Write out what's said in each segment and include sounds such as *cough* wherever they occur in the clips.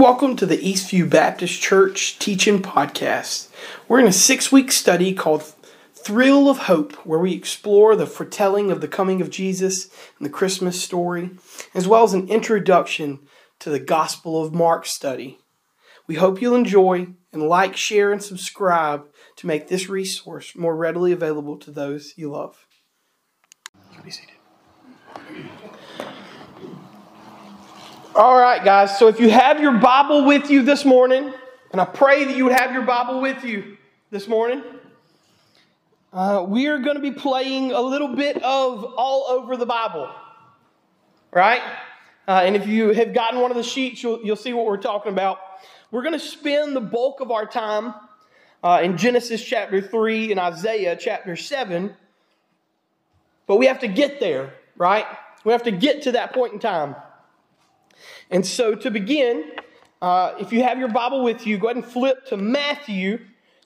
Welcome to the Eastview Baptist Church Teaching Podcast. We're in a six week study called Thrill of Hope, where we explore the foretelling of the coming of Jesus and the Christmas story, as well as an introduction to the Gospel of Mark study. We hope you'll enjoy and like, share, and subscribe to make this resource more readily available to those you love. You can be seated. All right, guys. So if you have your Bible with you this morning, and I pray that you would have your Bible with you this morning, uh, we are going to be playing a little bit of all over the Bible, right? Uh, and if you have gotten one of the sheets, you'll, you'll see what we're talking about. We're going to spend the bulk of our time uh, in Genesis chapter 3 and Isaiah chapter 7, but we have to get there, right? We have to get to that point in time. And so, to begin, uh, if you have your Bible with you, go ahead and flip to Matthew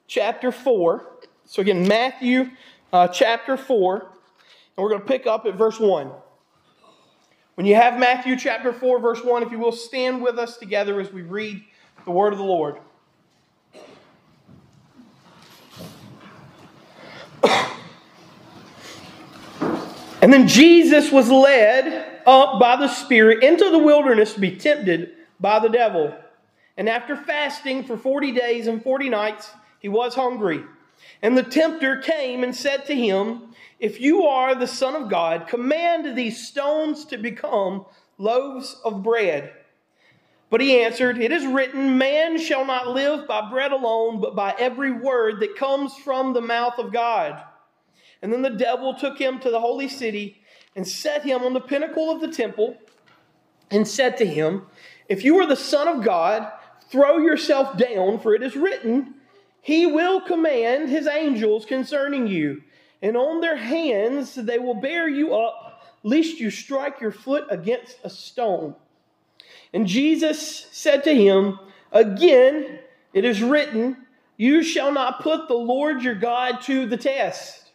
chapter 4. So, again, Matthew uh, chapter 4, and we're going to pick up at verse 1. When you have Matthew chapter 4, verse 1, if you will stand with us together as we read the word of the Lord. *coughs* and then Jesus was led up by the Spirit into the wilderness to be tempted by the devil. And after fasting for 40 days and 40 nights, he was hungry. And the tempter came and said to him, If you are the Son of God, command these stones to become loaves of bread. But he answered, It is written, Man shall not live by bread alone, but by every word that comes from the mouth of God. And then the devil took him to the holy city and set him on the pinnacle of the temple and said to him, If you are the Son of God, throw yourself down, for it is written, He will command His angels concerning you, and on their hands they will bear you up, lest you strike your foot against a stone. And Jesus said to him, Again, it is written, You shall not put the Lord your God to the test.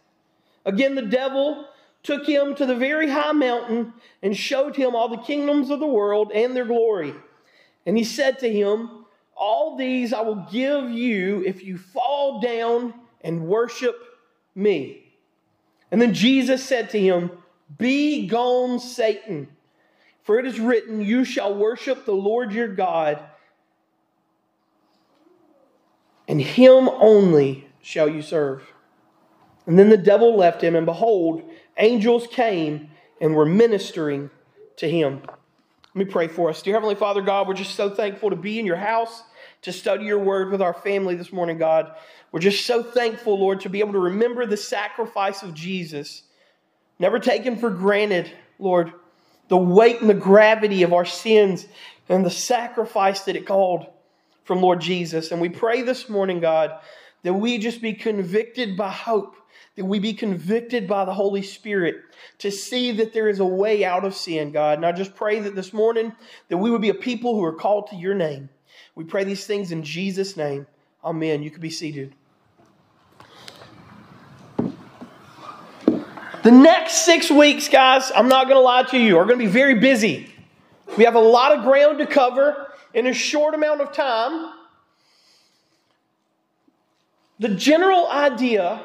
Again, the devil took him to the very high mountain and showed him all the kingdoms of the world and their glory. And he said to him, All these I will give you if you fall down and worship me. And then Jesus said to him, Be gone, Satan, for it is written, You shall worship the Lord your God, and him only shall you serve. And then the devil left him, and behold, angels came and were ministering to him. Let me pray for us. Dear Heavenly Father, God, we're just so thankful to be in your house, to study your word with our family this morning, God. We're just so thankful, Lord, to be able to remember the sacrifice of Jesus. Never taken for granted, Lord, the weight and the gravity of our sins and the sacrifice that it called from Lord Jesus. And we pray this morning, God, that we just be convicted by hope that we be convicted by the Holy Spirit to see that there is a way out of sin, God. And I just pray that this morning that we would be a people who are called to your name. We pray these things in Jesus' name. Amen. You can be seated. The next six weeks, guys, I'm not going to lie to you, are going to be very busy. We have a lot of ground to cover in a short amount of time. The general idea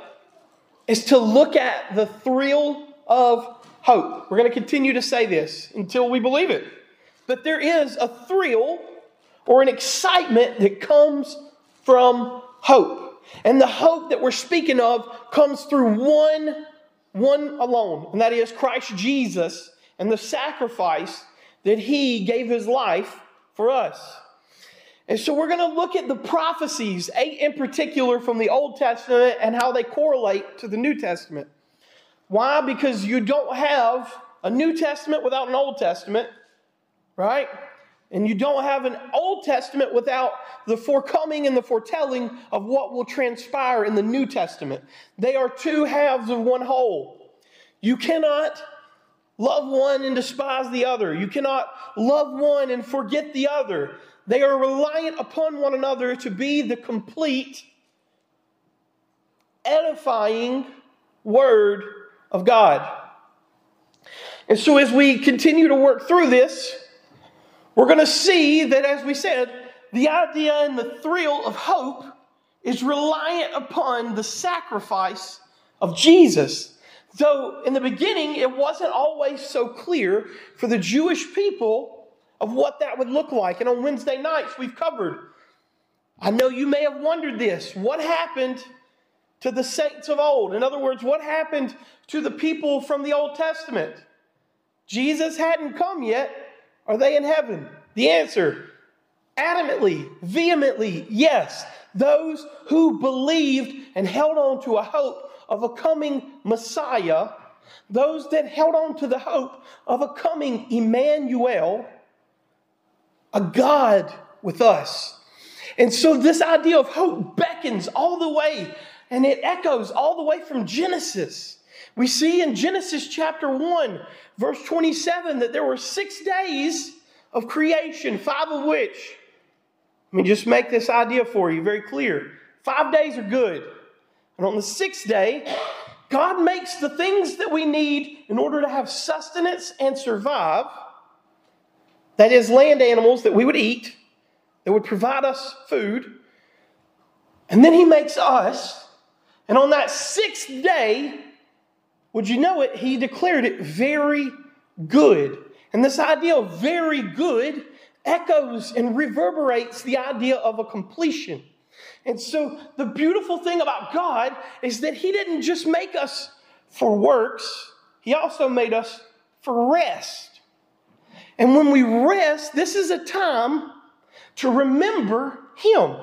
is to look at the thrill of hope. We're going to continue to say this until we believe it. But there is a thrill or an excitement that comes from hope. And the hope that we're speaking of comes through one one alone, and that is Christ Jesus and the sacrifice that he gave his life for us. And so we're going to look at the prophecies, eight in particular from the Old Testament, and how they correlate to the New Testament. Why? Because you don't have a New Testament without an Old Testament, right? And you don't have an Old Testament without the forecoming and the foretelling of what will transpire in the New Testament. They are two halves of one whole. You cannot love one and despise the other. You cannot love one and forget the other. They are reliant upon one another to be the complete, edifying Word of God. And so, as we continue to work through this, we're going to see that, as we said, the idea and the thrill of hope is reliant upon the sacrifice of Jesus. Though in the beginning it wasn't always so clear for the Jewish people of what that would look like. And on Wednesday nights, we've covered. I know you may have wondered this. What happened to the saints of old? In other words, what happened to the people from the Old Testament? Jesus hadn't come yet. Are they in heaven? The answer adamantly, vehemently, yes. Those who believed and held on to a hope of a coming Messiah, those that held on to the hope of a coming Emmanuel, a God with us. And so this idea of hope beckons all the way and it echoes all the way from Genesis. We see in Genesis chapter 1, verse 27, that there were six days of creation, five of which, let me just make this idea for you very clear. Five days are good. And on the sixth day, God makes the things that we need in order to have sustenance and survive. That is, land animals that we would eat, that would provide us food. And then He makes us. And on that sixth day, would you know it? He declared it very good. And this idea of very good echoes and reverberates the idea of a completion. And so, the beautiful thing about God is that He didn't just make us for works, He also made us for rest. And when we rest, this is a time to remember Him.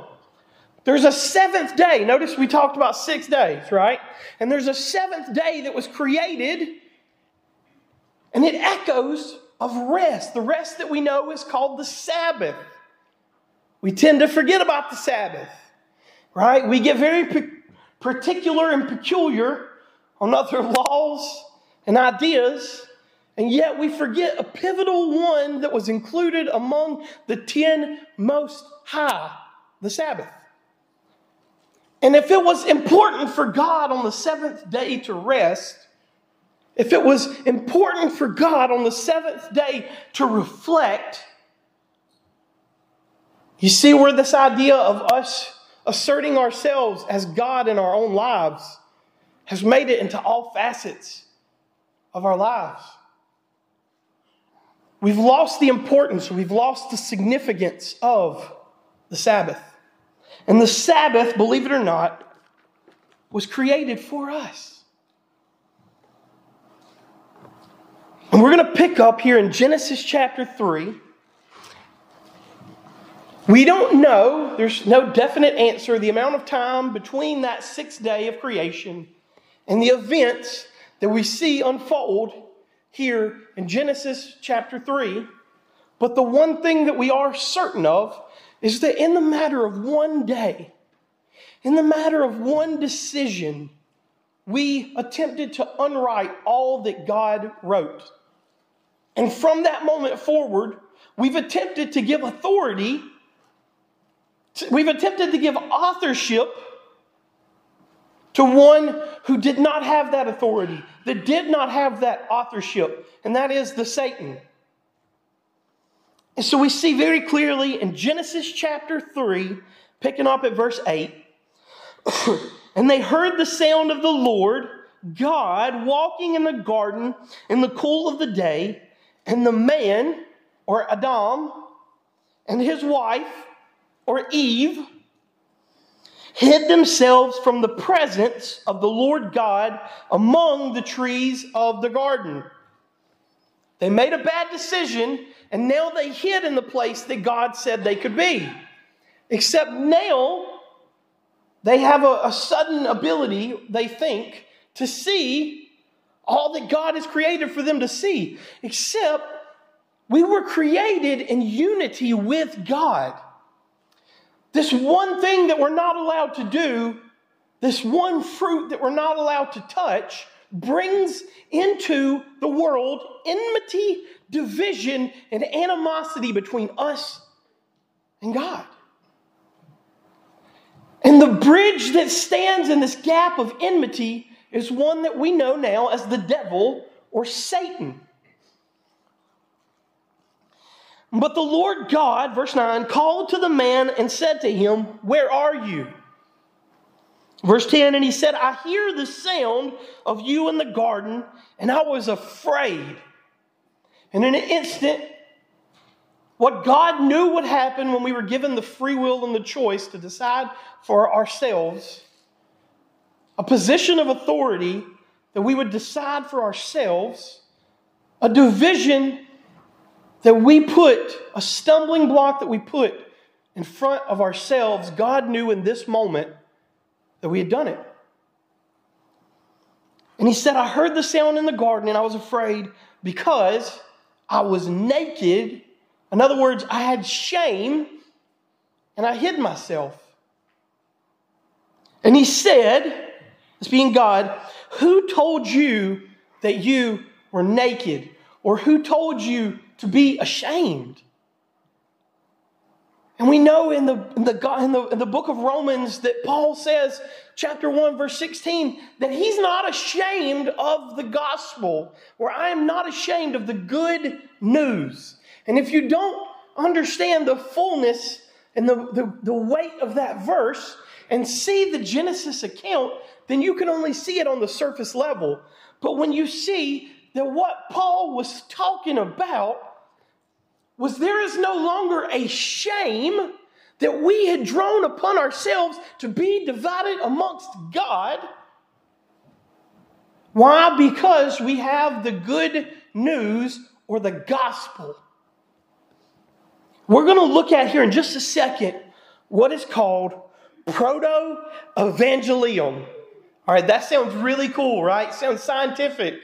There's a seventh day. Notice we talked about six days, right? And there's a seventh day that was created, and it echoes of rest. The rest that we know is called the Sabbath. We tend to forget about the Sabbath, right? We get very particular and peculiar on other *laughs* laws and ideas, and yet we forget a pivotal one that was included among the 10 most high the Sabbath. And if it was important for God on the seventh day to rest, if it was important for God on the seventh day to reflect, you see where this idea of us asserting ourselves as God in our own lives has made it into all facets of our lives. We've lost the importance, we've lost the significance of the Sabbath. And the Sabbath, believe it or not, was created for us. And we're going to pick up here in Genesis chapter 3. We don't know, there's no definite answer, the amount of time between that sixth day of creation and the events that we see unfold here in Genesis chapter 3. But the one thing that we are certain of is that in the matter of one day, in the matter of one decision, we attempted to unwrite all that God wrote. And from that moment forward, we've attempted to give authority, we've attempted to give authorship to one who did not have that authority, that did not have that authorship, and that is the Satan. And so we see very clearly in Genesis chapter 3, picking up at verse 8, *coughs* and they heard the sound of the Lord God walking in the garden in the cool of the day, and the man, or Adam, and his wife, or Eve, hid themselves from the presence of the Lord God among the trees of the garden. They made a bad decision and now they hid in the place that God said they could be. Except now they have a, a sudden ability, they think, to see all that God has created for them to see. Except we were created in unity with God. This one thing that we're not allowed to do, this one fruit that we're not allowed to touch, brings into the world enmity, division, and animosity between us and God. And the bridge that stands in this gap of enmity is one that we know now as the devil or Satan. But the Lord God, verse 9, called to the man and said to him, Where are you? Verse 10, and he said, I hear the sound of you in the garden, and I was afraid. And in an instant, what God knew would happen when we were given the free will and the choice to decide for ourselves, a position of authority that we would decide for ourselves, a division that we put, a stumbling block that we put in front of ourselves, God knew in this moment that we had done it. And he said, I heard the sound in the garden and I was afraid because I was naked. In other words, I had shame and I hid myself. And he said, this being God, who told you that you were naked? Or who told you to be ashamed. And we know in the, in, the, in, the, in the book of Romans that Paul says, chapter 1, verse 16, that he's not ashamed of the gospel, or I am not ashamed of the good news. And if you don't understand the fullness and the, the, the weight of that verse and see the Genesis account, then you can only see it on the surface level. But when you see that what Paul was talking about was there is no longer a shame that we had drawn upon ourselves to be divided amongst God. Why? Because we have the good news or the gospel. We're going to look at here in just a second what is called proto evangelium. All right, that sounds really cool, right? Sounds scientific.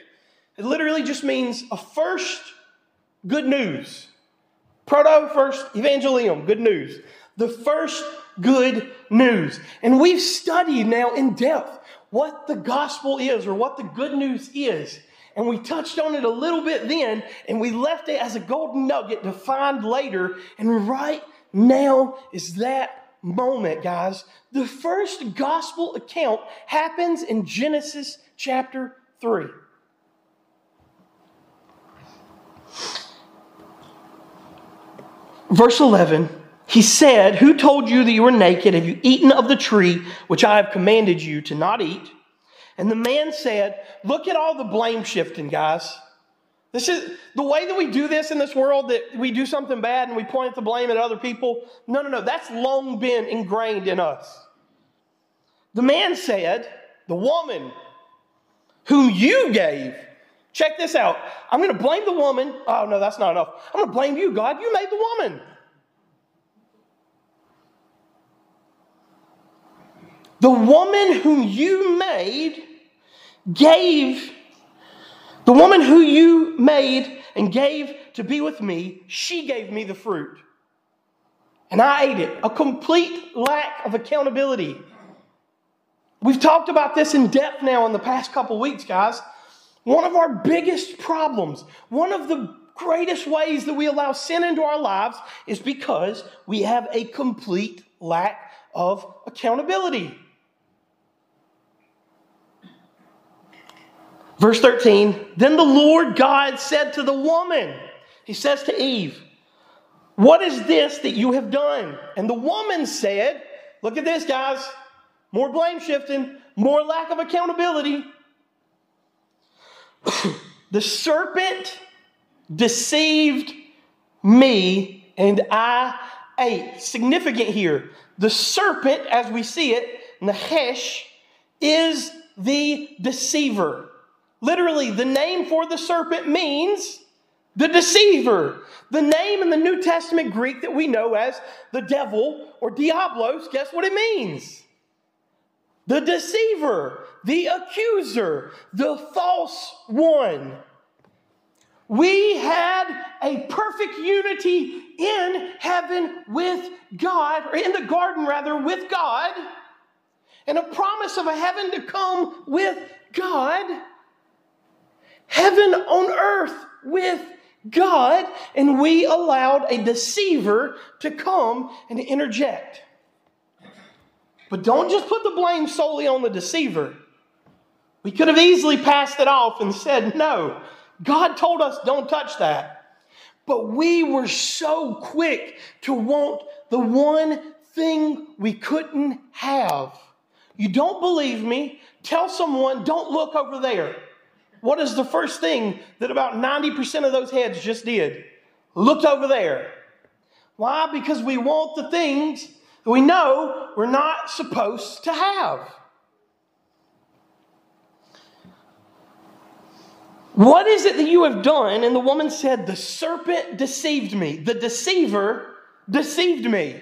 It literally just means a first good news. Proto first evangelium, good news. The first good news. And we've studied now in depth what the gospel is or what the good news is. And we touched on it a little bit then, and we left it as a golden nugget to find later. And right now is that moment, guys. The first gospel account happens in Genesis chapter 3. Verse 11, he said, Who told you that you were naked? Have you eaten of the tree which I have commanded you to not eat? And the man said, Look at all the blame shifting, guys. This is the way that we do this in this world that we do something bad and we point the blame at other people. No, no, no. That's long been ingrained in us. The man said, The woman whom you gave Check this out. I'm going to blame the woman. Oh, no, that's not enough. I'm going to blame you, God. You made the woman. The woman whom you made gave, the woman who you made and gave to be with me, she gave me the fruit. And I ate it. A complete lack of accountability. We've talked about this in depth now in the past couple weeks, guys. One of our biggest problems, one of the greatest ways that we allow sin into our lives is because we have a complete lack of accountability. Verse 13 Then the Lord God said to the woman, He says to Eve, What is this that you have done? And the woman said, Look at this, guys. More blame shifting, more lack of accountability. *coughs* the serpent deceived me and I ate. Significant here. The serpent, as we see it, Nahesh, is the deceiver. Literally, the name for the serpent means the deceiver. The name in the New Testament Greek that we know as the devil or diablos, guess what it means? The deceiver the accuser, the false one. We had a perfect unity in heaven with God, or in the garden rather, with God, and a promise of a heaven to come with God. Heaven on earth with God, and we allowed a deceiver to come and interject. But don't just put the blame solely on the deceiver. We could have easily passed it off and said, no, God told us don't touch that. But we were so quick to want the one thing we couldn't have. You don't believe me? Tell someone, don't look over there. What is the first thing that about 90% of those heads just did? Looked over there. Why? Because we want the things that we know we're not supposed to have. What is it that you have done? And the woman said, The serpent deceived me. The deceiver deceived me.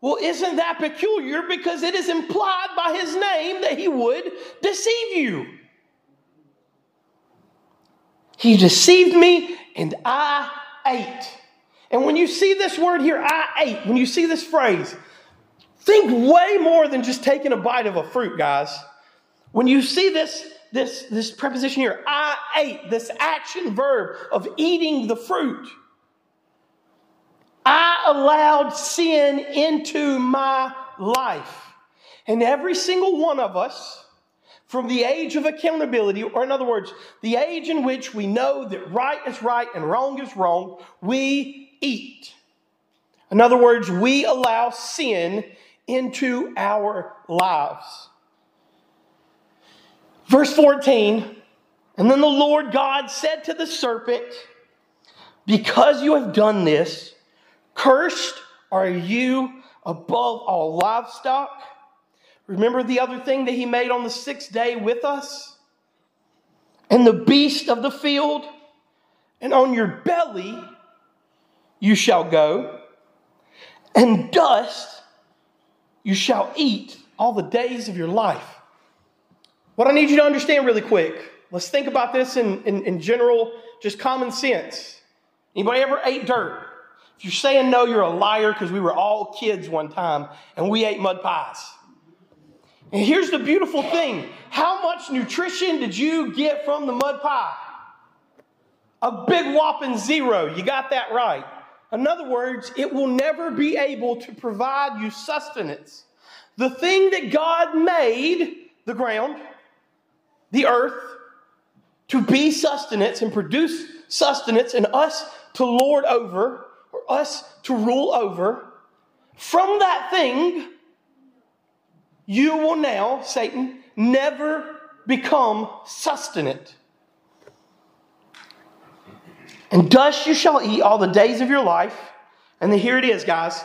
Well, isn't that peculiar? Because it is implied by his name that he would deceive you. He deceived me and I ate. And when you see this word here, I ate, when you see this phrase, think way more than just taking a bite of a fruit, guys. When you see this, this, this preposition here, I ate, this action verb of eating the fruit, I allowed sin into my life. And every single one of us, from the age of accountability, or in other words, the age in which we know that right is right and wrong is wrong, we eat. In other words, we allow sin into our lives. Verse 14 And then the Lord God said to the serpent, Because you have done this, cursed are you above all livestock Remember the other thing that he made on the sixth day with us? And the beast of the field, and on your belly you shall go, and dust you shall eat all the days of your life. What I need you to understand really quick, let's think about this in, in, in general, just common sense. Anybody ever ate dirt? If you're saying no, you're a liar because we were all kids one time and we ate mud pies. And here's the beautiful thing how much nutrition did you get from the mud pie? A big whopping zero. You got that right. In other words, it will never be able to provide you sustenance. The thing that God made, the ground, the earth, to be sustenance and produce sustenance and us to lord over, or us to rule over, from that thing, you will now, Satan, never become sustenant. And dust you shall eat all the days of your life. And then here it is, guys.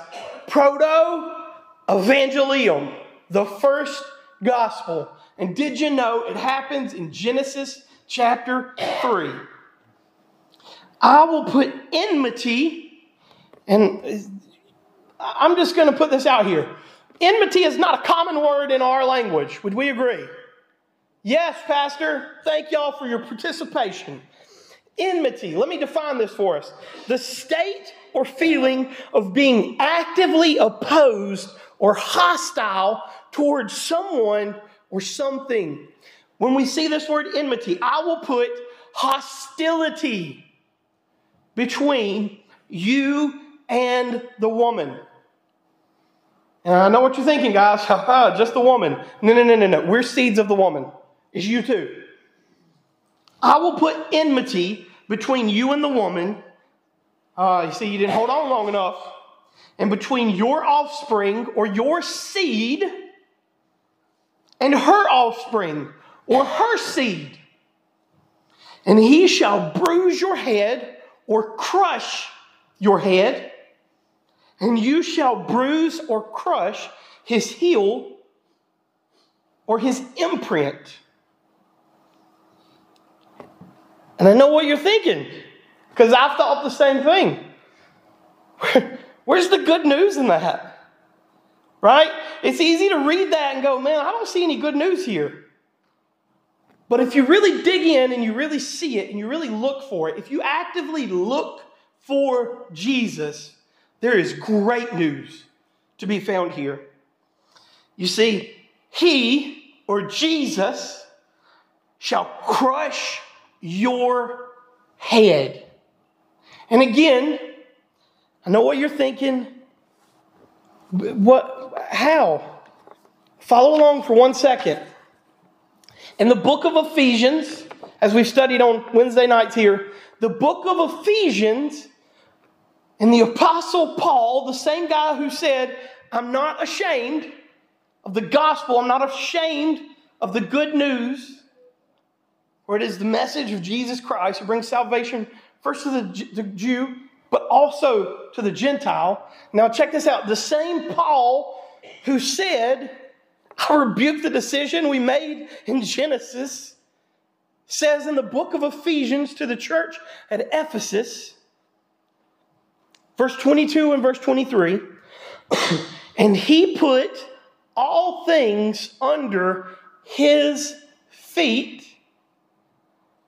Proto Evangelium, the first gospel. And did you know it happens in Genesis chapter 3? I will put enmity, and I'm just going to put this out here. Enmity is not a common word in our language. Would we agree? Yes, Pastor. Thank y'all for your participation. Enmity, let me define this for us the state or feeling of being actively opposed or hostile towards someone or something. When we see this word enmity, I will put hostility between you and the woman. And I know what you're thinking, guys. *laughs* Just the woman. No, no, no, no, no. We're seeds of the woman. It's you too. I will put enmity between you and the woman. Uh, you see, you didn't hold on long enough. And between your offspring or your seed and her offspring or her seed. And he shall bruise your head or crush your head and you shall bruise or crush his heel or his imprint. And I know what you're thinking, because I've thought the same thing. *laughs* Where's the good news in that? Right? It's easy to read that and go, man, I don't see any good news here. But if you really dig in and you really see it and you really look for it, if you actively look for Jesus, there is great news to be found here. You see, he or Jesus shall crush your head. And again, I know what you're thinking. What how? Follow along for one second. In the book of Ephesians, as we've studied on Wednesday nights here, the book of Ephesians and the Apostle Paul, the same guy who said, I'm not ashamed of the gospel, I'm not ashamed of the good news, for it is the message of Jesus Christ who brings salvation first to the, the Jew, but also to the Gentile. Now, check this out. The same Paul who said, I rebuke the decision we made in Genesis, says in the book of Ephesians to the church at Ephesus, verse 22 and verse 23, *clears throat* and he put all things under his feet.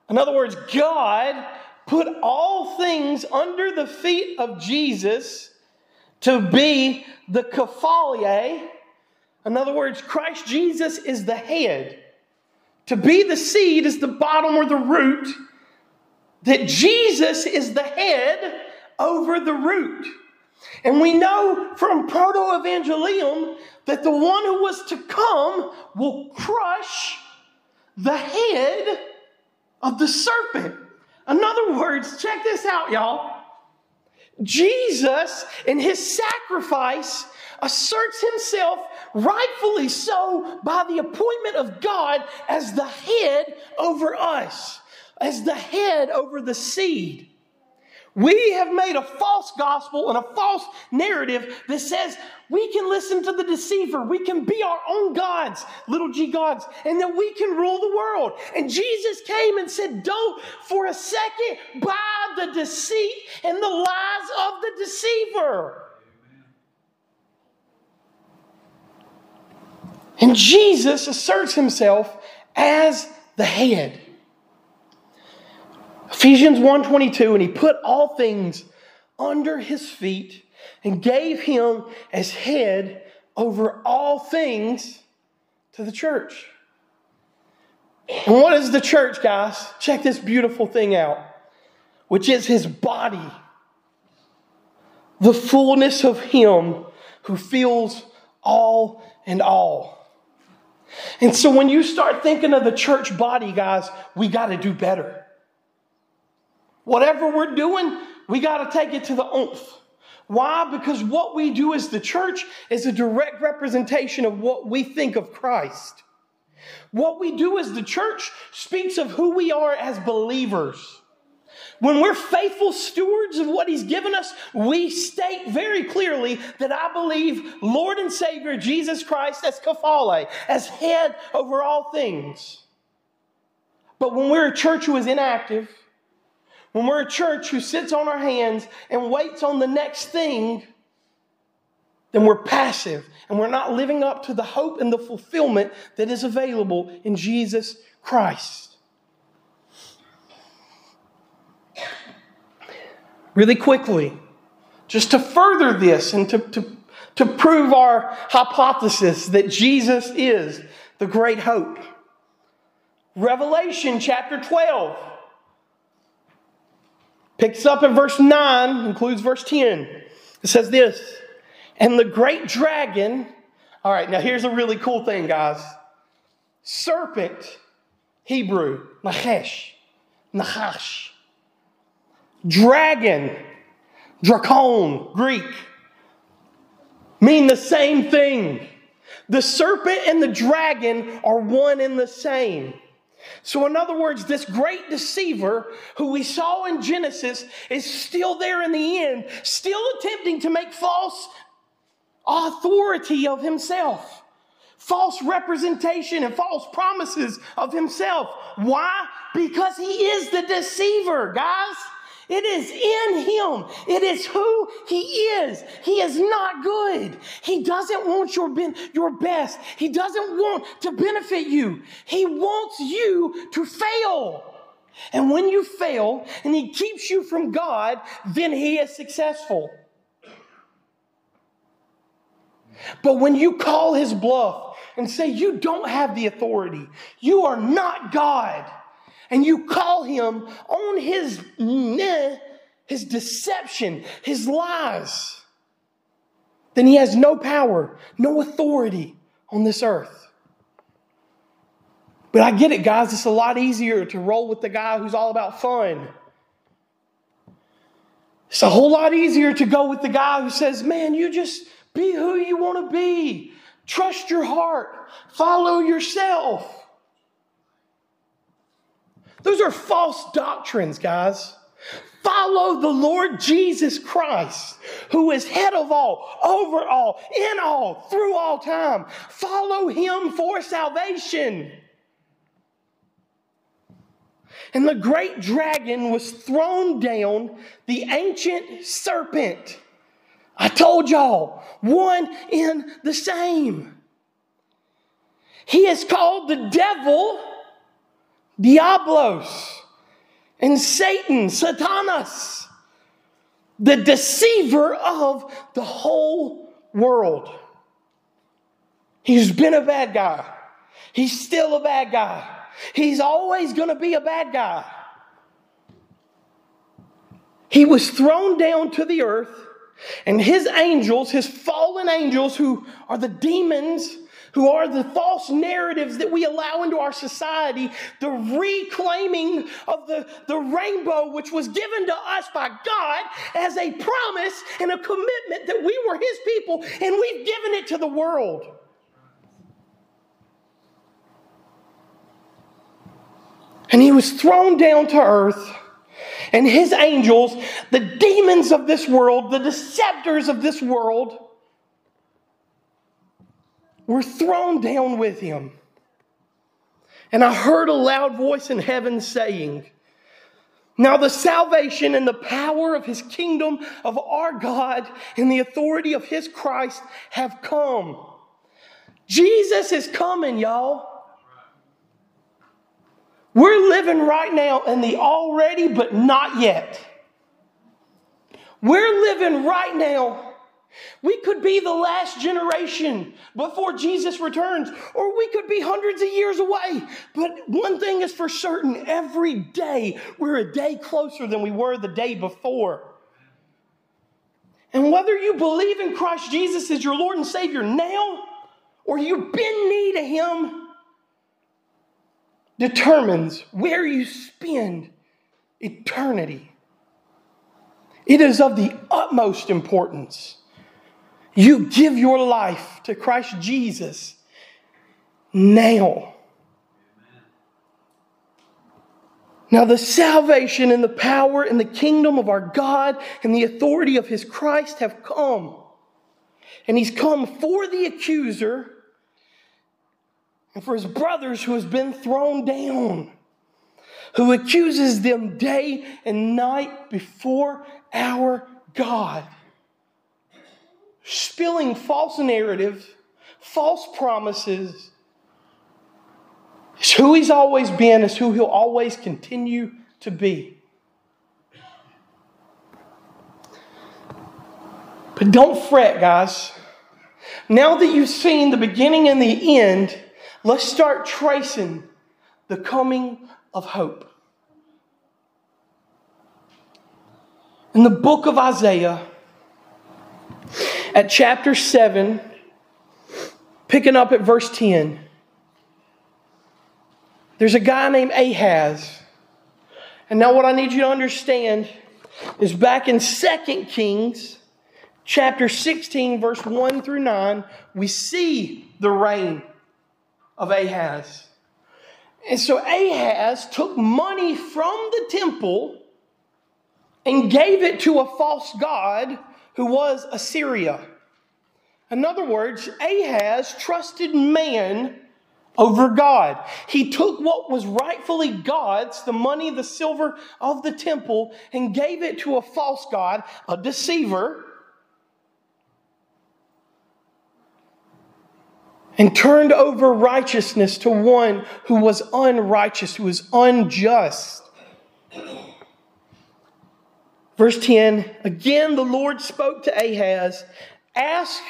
In other words, God put all things under the feet of Jesus to be the kephale. In other words, Christ Jesus is the head. To be the seed is the bottom or the root. That Jesus is the head over the root. And we know from Proto Evangelium that the one who was to come will crush the head of the serpent. In other words, check this out, y'all. Jesus, in his sacrifice, asserts himself, rightfully so, by the appointment of God as the head over us, as the head over the seed. We have made a false gospel and a false narrative that says we can listen to the deceiver. We can be our own gods, little g gods, and that we can rule the world. And Jesus came and said, Don't for a second buy the deceit and the lies of the deceiver. And Jesus asserts himself as the head. Ephesians 1:22 and he put all things under his feet and gave him as head over all things to the church. And what is the church, guys? Check this beautiful thing out, which is his body. The fullness of him who fills all and all. And so when you start thinking of the church body, guys, we got to do better. Whatever we're doing, we got to take it to the oomph. Why? Because what we do as the church is a direct representation of what we think of Christ. What we do as the church speaks of who we are as believers. When we're faithful stewards of what He's given us, we state very clearly that I believe Lord and Savior Jesus Christ as kephale, as head over all things. But when we're a church who is inactive, when we're a church who sits on our hands and waits on the next thing, then we're passive and we're not living up to the hope and the fulfillment that is available in Jesus Christ. Really quickly, just to further this and to, to, to prove our hypothesis that Jesus is the great hope. Revelation chapter 12 Picks up in verse 9, includes verse 10. It says this And the great dragon, all right, now here's a really cool thing, guys. Serpent, Hebrew, Nachesh, Nachash. Dragon, Dracon, Greek, mean the same thing. The serpent and the dragon are one and the same. So, in other words, this great deceiver who we saw in Genesis is still there in the end, still attempting to make false authority of himself, false representation, and false promises of himself. Why? Because he is the deceiver, guys. It is in him. It is who he is. He is not good. He doesn't want your, ben- your best. He doesn't want to benefit you. He wants you to fail. And when you fail and he keeps you from God, then he is successful. But when you call his bluff and say, You don't have the authority, you are not God and you call him on his his deception, his lies, then he has no power, no authority on this earth. But I get it, guys. It's a lot easier to roll with the guy who's all about fun. It's a whole lot easier to go with the guy who says, Man, you just be who you want to be. Trust your heart. Follow yourself. Those are false doctrines, guys. Follow the Lord Jesus Christ, who is head of all, over all, in all, through all time. Follow him for salvation. And the great dragon was thrown down, the ancient serpent. I told y'all, one in the same. He is called the devil, Diablos, and Satan, Satanas, the deceiver of the whole world. He's been a bad guy. He's still a bad guy. He's always going to be a bad guy. He was thrown down to the earth, and his angels, his fallen angels, who are the demons, who are the false narratives that we allow into our society, the reclaiming of the, the rainbow, which was given to us by God as a promise and a commitment that we were his people, and we've given it to the world. And he was thrown down to earth. And his angels, the demons of this world, the deceptors of this world, were thrown down with him. And I heard a loud voice in heaven saying, Now the salvation and the power of his kingdom of our God and the authority of his Christ have come. Jesus is coming, y'all. We're living right now in the already but not yet. We're living right now. We could be the last generation before Jesus returns, or we could be hundreds of years away. But one thing is for certain every day we're a day closer than we were the day before. And whether you believe in Christ Jesus as your Lord and Savior now, or you bend knee to Him determines where you spend eternity. It is of the utmost importance. You give your life to Christ Jesus now. Now, the salvation and the power and the kingdom of our God and the authority of his Christ have come. And he's come for the accuser and for his brothers who has been thrown down, who accuses them day and night before our God, spilling false narratives, false promises. It's who he's always been, it's who he'll always continue to be. But don't fret, guys. Now that you've seen the beginning and the end, Let's start tracing the coming of hope. In the book of Isaiah, at chapter 7, picking up at verse 10, there's a guy named Ahaz. And now, what I need you to understand is back in 2 Kings, chapter 16, verse 1 through 9, we see the reign of Ahaz. And so Ahaz took money from the temple and gave it to a false god who was Assyria. In other words, Ahaz trusted man over God. He took what was rightfully God's, the money, the silver of the temple, and gave it to a false God, a deceiver and turned over righteousness to one who was unrighteous, who was unjust. Verse 10 Again, the Lord spoke to Ahaz, Ask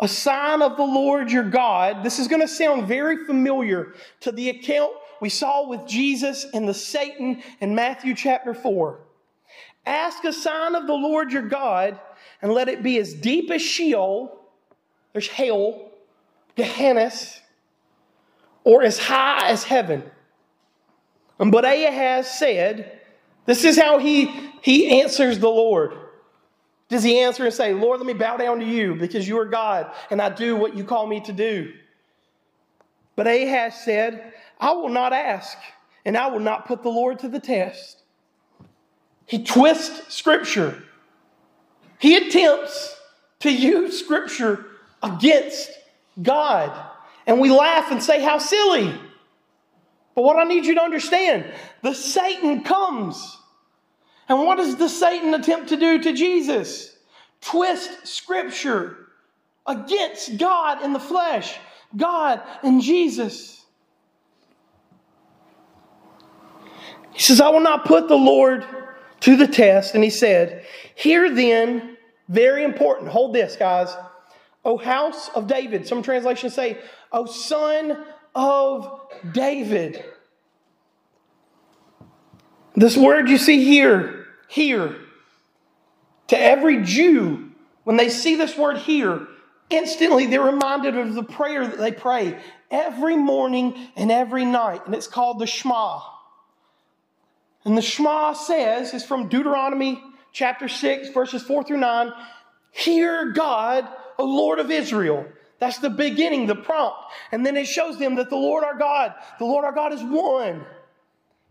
a sign of the Lord your God. This is going to sound very familiar to the account we saw with Jesus and the Satan in Matthew chapter 4. Ask a sign of the Lord your God, and let it be as deep as Sheol, there's hell, Gehenna, or as high as heaven. But Ahaz said, This is how he, he answers the Lord. Does he answer and say, Lord, let me bow down to you because you are God and I do what you call me to do? But Ahaz said, I will not ask and I will not put the Lord to the test. He twists Scripture. He attempts to use Scripture against God. And we laugh and say, How silly. But what I need you to understand the Satan comes. And what does the Satan attempt to do to Jesus? Twist Scripture against God in the flesh, God and Jesus. He says, I will not put the Lord to the test. And he said, Here then, very important, hold this, guys. O house of David. Some translations say, O son of David. This word you see here, here, to every Jew, when they see this word here, instantly they're reminded of the prayer that they pray every morning and every night, and it's called the Shema. And the Shema says, is from Deuteronomy chapter 6, verses 4 through 9 Hear God, O Lord of Israel. That's the beginning, the prompt. And then it shows them that the Lord our God, the Lord our God is one.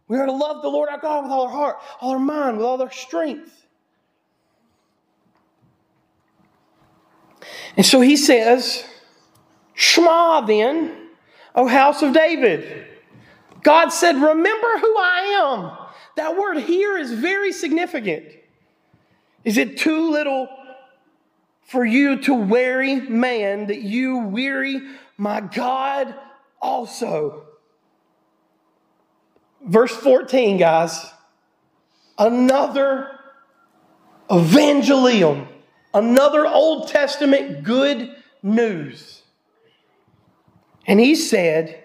We are to love the Lord our God with all our heart, all our mind, with all our strength. And so he says, Shema then, O house of David. God said, Remember who I am. That word here is very significant. Is it too little for you to weary man that you weary my God also? Verse 14, guys. Another evangelium, another Old Testament good news. And he said,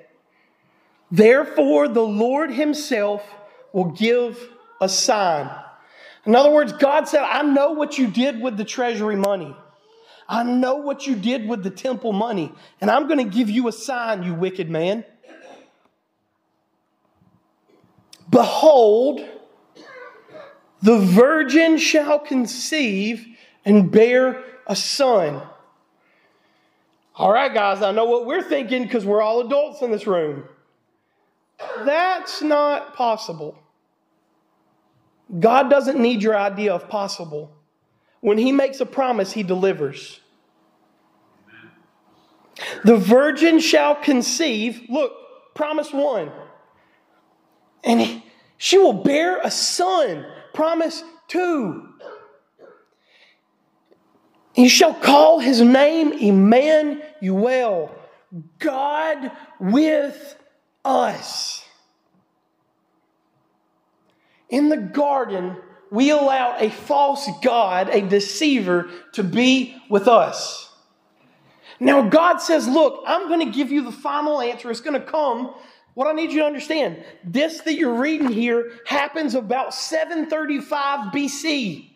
Therefore, the Lord Himself will give a sign. In other words, God said, I know what you did with the treasury money. I know what you did with the temple money, and I'm going to give you a sign, you wicked man. Behold, the virgin shall conceive and bear a son. All right, guys, I know what we're thinking because we're all adults in this room. That's not possible. God doesn't need your idea of possible. When He makes a promise, He delivers. The virgin shall conceive. Look, promise one and she will bear a son. Promise two. You shall call his name Emmanuel, God with us. In the garden, we allowed a false God, a deceiver, to be with us. Now, God says, Look, I'm going to give you the final answer. It's going to come what I need you to understand, this that you're reading here happens about 735 BC.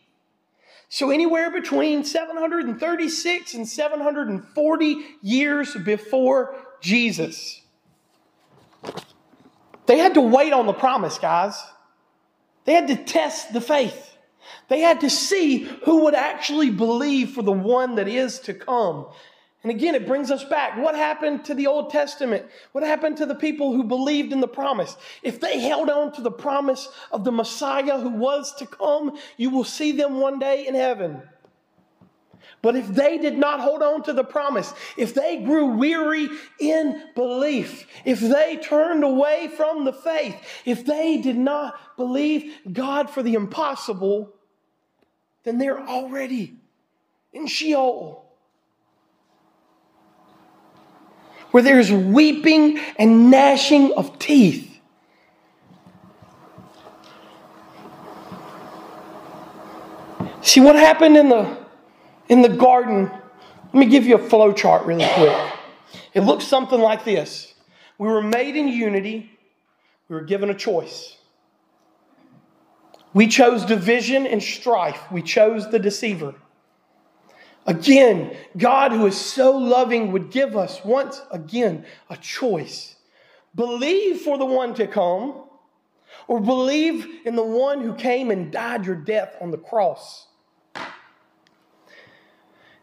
So, anywhere between 736 and 740 years before Jesus. They had to wait on the promise, guys. They had to test the faith. They had to see who would actually believe for the one that is to come. And again, it brings us back. What happened to the Old Testament? What happened to the people who believed in the promise? If they held on to the promise of the Messiah who was to come, you will see them one day in heaven. But if they did not hold on to the promise, if they grew weary in belief, if they turned away from the faith, if they did not believe God for the impossible, then they're already in Sheol. Where there's weeping and gnashing of teeth. See what happened in the in the garden? Let me give you a flow chart really quick. It looks something like this. We were made in unity. We were given a choice. We chose division and strife. We chose the deceiver. Again, God, who is so loving, would give us once again a choice. Believe for the one to come, or believe in the one who came and died your death on the cross.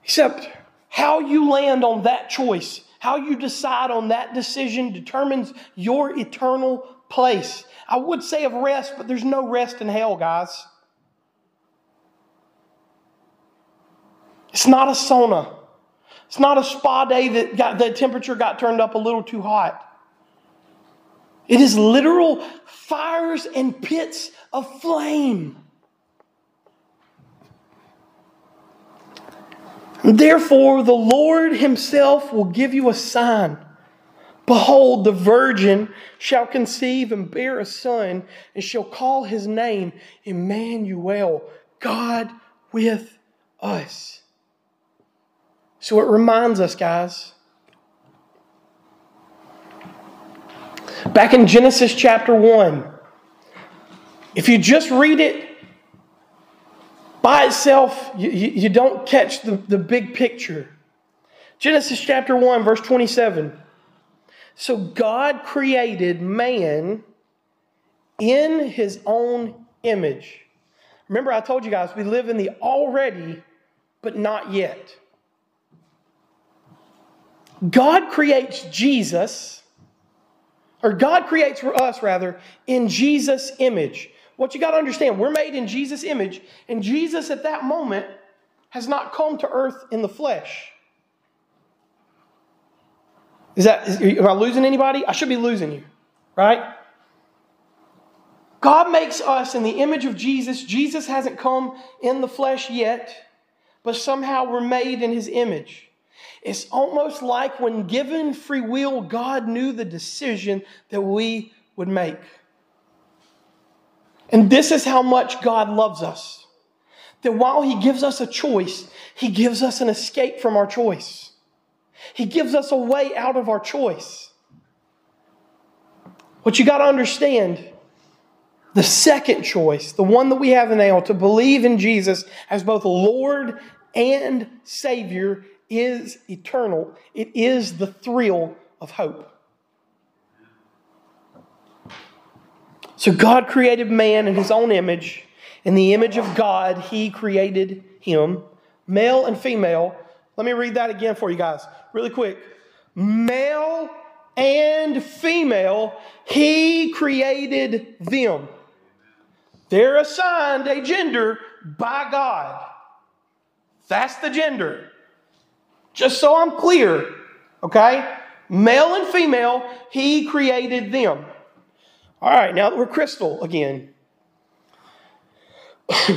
Except how you land on that choice, how you decide on that decision determines your eternal place. I would say of rest, but there's no rest in hell, guys. It's not a sauna. It's not a spa day that got the temperature got turned up a little too hot. It is literal fires and pits of flame. Therefore, the Lord Himself will give you a sign. Behold, the virgin shall conceive and bear a son, and shall call his name Emmanuel, God with us. So it reminds us, guys. Back in Genesis chapter 1, if you just read it by itself, you, you, don't catch the, the big picture. Genesis chapter 1, verse 27. So God created man in his own image. Remember, I told you guys we live in the already, but not yet. God creates Jesus, or God creates for us, rather, in Jesus' image. What you got to understand, we're made in Jesus' image, and Jesus at that moment has not come to earth in the flesh. Is that, is, am I losing anybody? I should be losing you, right? God makes us in the image of Jesus. Jesus hasn't come in the flesh yet, but somehow we're made in his image. It's almost like when given free will, God knew the decision that we would make. And this is how much God loves us. That while He gives us a choice, He gives us an escape from our choice. He gives us a way out of our choice. What you got to understand the second choice, the one that we have now, to believe in Jesus as both Lord and Savior, is eternal. It is the thrill of hope. So God created man in his own image. In the image of God, he created him, male and female. Let me read that again for you guys, really quick. Male and female, he created them. They're assigned a gender by God. That's the gender. Just so I'm clear, okay? Male and female, he created them. All right, now that we're crystal again. *coughs*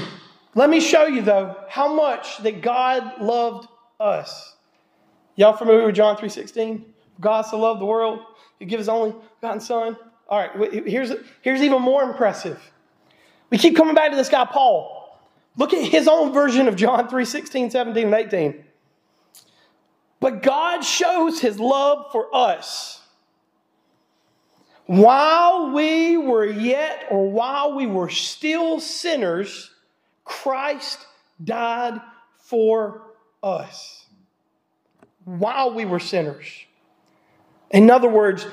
Let me show you, though, how much that God loved us. Y'all familiar with John 3.16? God so loved the world, he gave his only begotten son. All right, here's, here's even more impressive. We keep coming back to this guy, Paul. Look at his own version of John 3 16, 17, and 18. But God shows his love for us while we were yet, or while we were still sinners, Christ died for us. While we were sinners. In other words,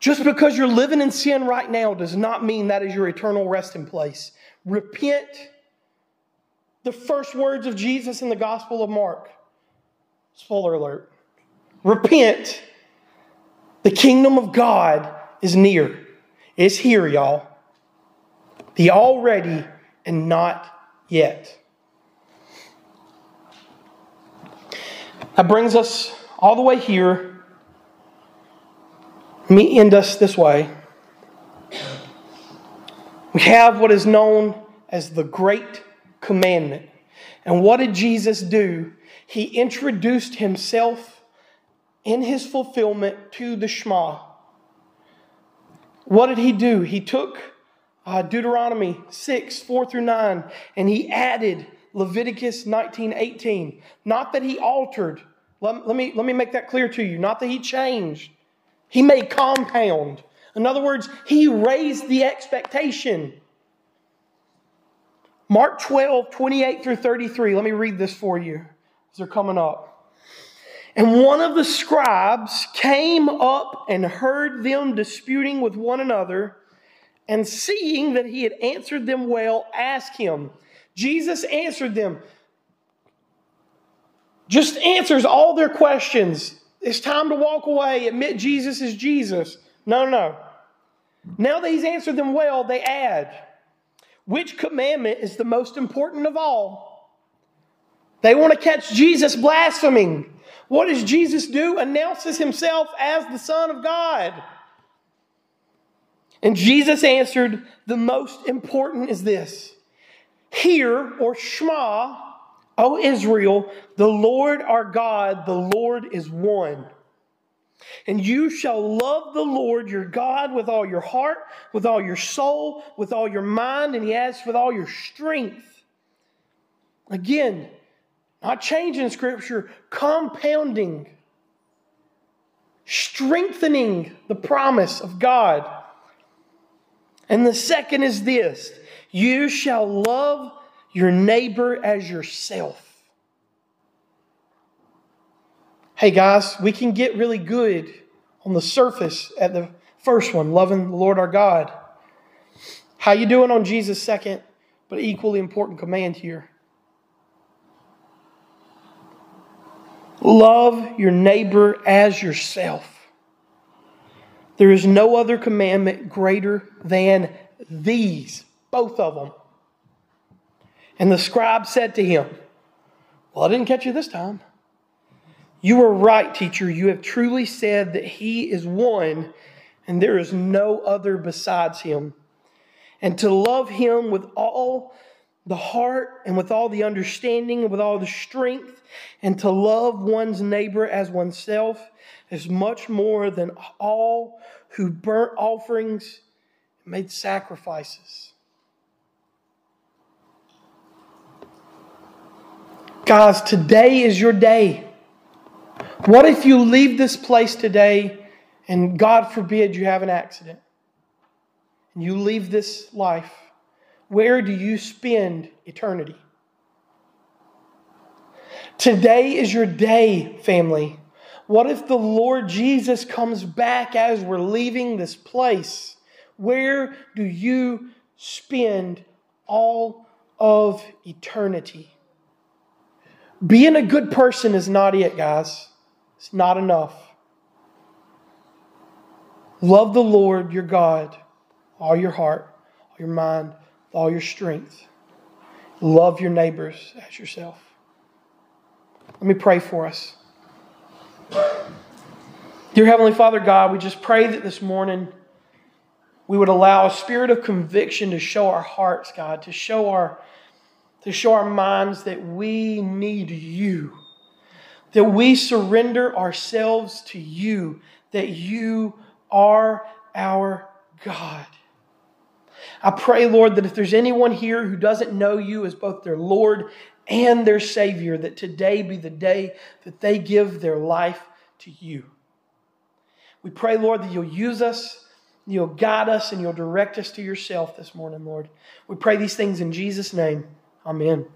just because you're living in sin right now does not mean that is your eternal resting place. Repent. The first words of Jesus in the Gospel of Mark. Spoiler alert. Repent. The kingdom of God is near. It's here, y'all. The already and not yet. That brings us all the way here. Let me end us this way. We have what is known as the Great Commandment. And what did Jesus do? He introduced himself in his fulfillment to the Shema. What did he do? He took uh, Deuteronomy 6, 4 through 9, and he added Leviticus 19, 18. Not that he altered. Let, let, me, let me make that clear to you. Not that he changed. He made compound. In other words, he raised the expectation. Mark 12, 28 through 33. Let me read this for you as they're coming up. And one of the scribes came up and heard them disputing with one another, and seeing that he had answered them well, asked him. Jesus answered them. just answers all their questions. It's time to walk away, admit Jesus is Jesus. No, no. Now that he's answered them well, they add, which commandment is the most important of all? They want to catch Jesus blaspheming. What does Jesus do? Announces himself as the Son of God. And Jesus answered, The most important is this Hear, or Shema, O Israel, the Lord our God, the Lord is one. And you shall love the Lord your God with all your heart, with all your soul, with all your mind, and he adds, with all your strength. Again, not changing scripture, compounding, strengthening the promise of God. And the second is this you shall love your neighbor as yourself. Hey guys, we can get really good on the surface at the first one, loving the Lord our God. How you doing on Jesus' second but equally important command here? Love your neighbor as yourself. There is no other commandment greater than these, both of them. And the scribe said to him, Well, I didn't catch you this time. You are right, teacher. You have truly said that he is one and there is no other besides him. And to love him with all the heart and with all the understanding and with all the strength, and to love one's neighbor as oneself is much more than all who burnt offerings and made sacrifices. Guys, today is your day. What if you leave this place today and God forbid you have an accident and you leave this life? Where do you spend eternity? Today is your day, family. What if the Lord Jesus comes back as we're leaving this place? Where do you spend all of eternity? Being a good person is not it, guys. It's not enough. Love the Lord your God, all your heart, all your mind, all your strength. Love your neighbors as yourself. Let me pray for us. Dear Heavenly Father God, we just pray that this morning we would allow a spirit of conviction to show our hearts, God, to show our to show our minds that we need you. That we surrender ourselves to you, that you are our God. I pray, Lord, that if there's anyone here who doesn't know you as both their Lord and their Savior, that today be the day that they give their life to you. We pray, Lord, that you'll use us, you'll guide us, and you'll direct us to yourself this morning, Lord. We pray these things in Jesus' name. Amen.